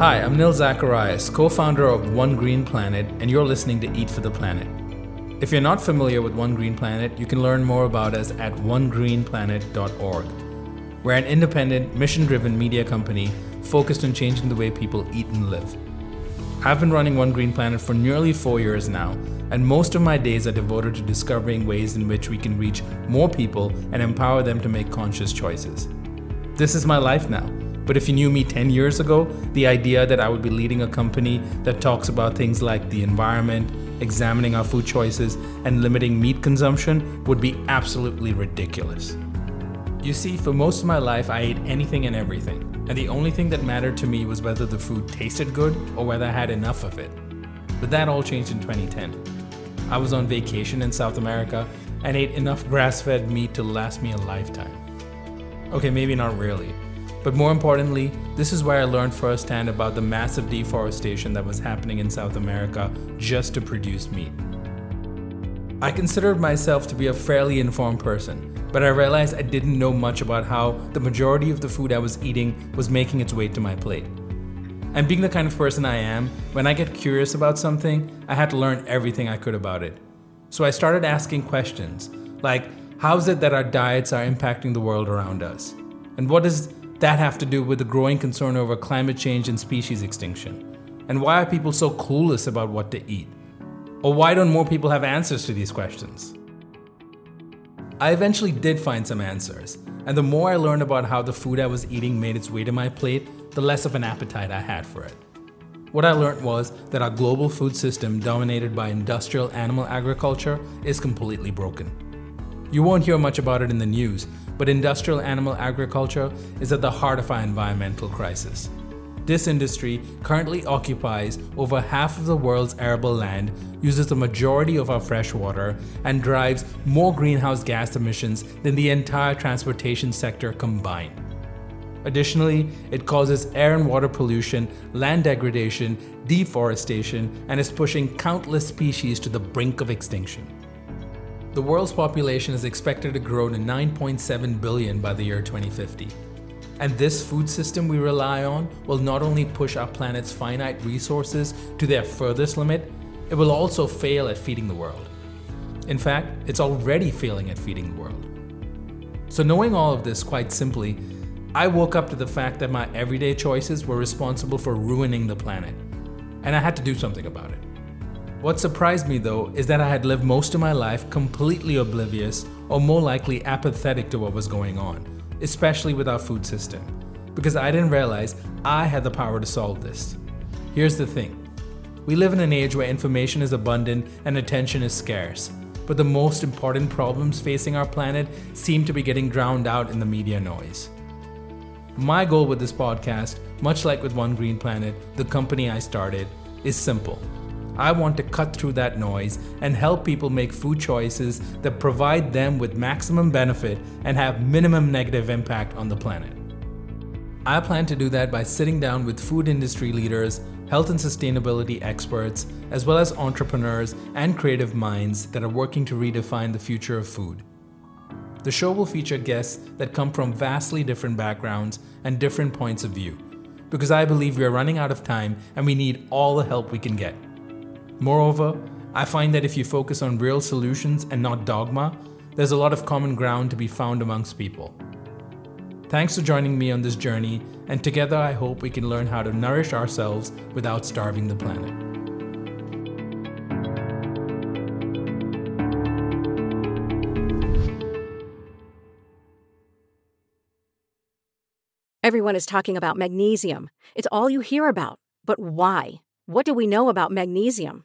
Hi, I'm Nil Zacharias, co founder of One Green Planet, and you're listening to Eat for the Planet. If you're not familiar with One Green Planet, you can learn more about us at onegreenplanet.org. We're an independent, mission driven media company focused on changing the way people eat and live. I've been running One Green Planet for nearly four years now, and most of my days are devoted to discovering ways in which we can reach more people and empower them to make conscious choices. This is my life now but if you knew me 10 years ago, the idea that I would be leading a company that talks about things like the environment, examining our food choices, and limiting meat consumption would be absolutely ridiculous. You see, for most of my life, I ate anything and everything, and the only thing that mattered to me was whether the food tasted good or whether I had enough of it. But that all changed in 2010. I was on vacation in South America and ate enough grass fed meat to last me a lifetime. Okay, maybe not really. But more importantly, this is where I learned firsthand about the massive deforestation that was happening in South America just to produce meat. I considered myself to be a fairly informed person, but I realized I didn't know much about how the majority of the food I was eating was making its way to my plate. And being the kind of person I am, when I get curious about something, I had to learn everything I could about it. So I started asking questions like, how is it that our diets are impacting the world around us? And what does that have to do with the growing concern over climate change and species extinction? And why are people so clueless about what to eat? Or why don't more people have answers to these questions? I eventually did find some answers, and the more I learned about how the food I was eating made its way to my plate, the less of an appetite I had for it. What I learned was that our global food system, dominated by industrial animal agriculture, is completely broken. You won't hear much about it in the news, but industrial animal agriculture is at the heart of our environmental crisis. This industry currently occupies over half of the world's arable land, uses the majority of our fresh water, and drives more greenhouse gas emissions than the entire transportation sector combined. Additionally, it causes air and water pollution, land degradation, deforestation, and is pushing countless species to the brink of extinction. The world's population is expected to grow to 9.7 billion by the year 2050. And this food system we rely on will not only push our planet's finite resources to their furthest limit, it will also fail at feeding the world. In fact, it's already failing at feeding the world. So, knowing all of this quite simply, I woke up to the fact that my everyday choices were responsible for ruining the planet, and I had to do something about it. What surprised me though is that I had lived most of my life completely oblivious or more likely apathetic to what was going on, especially with our food system, because I didn't realize I had the power to solve this. Here's the thing we live in an age where information is abundant and attention is scarce, but the most important problems facing our planet seem to be getting drowned out in the media noise. My goal with this podcast, much like with One Green Planet, the company I started, is simple I want to cut through that noise and help people make food choices that provide them with maximum benefit and have minimum negative impact on the planet. I plan to do that by sitting down with food industry leaders, health and sustainability experts, as well as entrepreneurs and creative minds that are working to redefine the future of food. The show will feature guests that come from vastly different backgrounds and different points of view, because I believe we are running out of time and we need all the help we can get. Moreover, I find that if you focus on real solutions and not dogma, there's a lot of common ground to be found amongst people. Thanks for joining me on this journey, and together I hope we can learn how to nourish ourselves without starving the planet. Everyone is talking about magnesium. It's all you hear about. But why? What do we know about magnesium?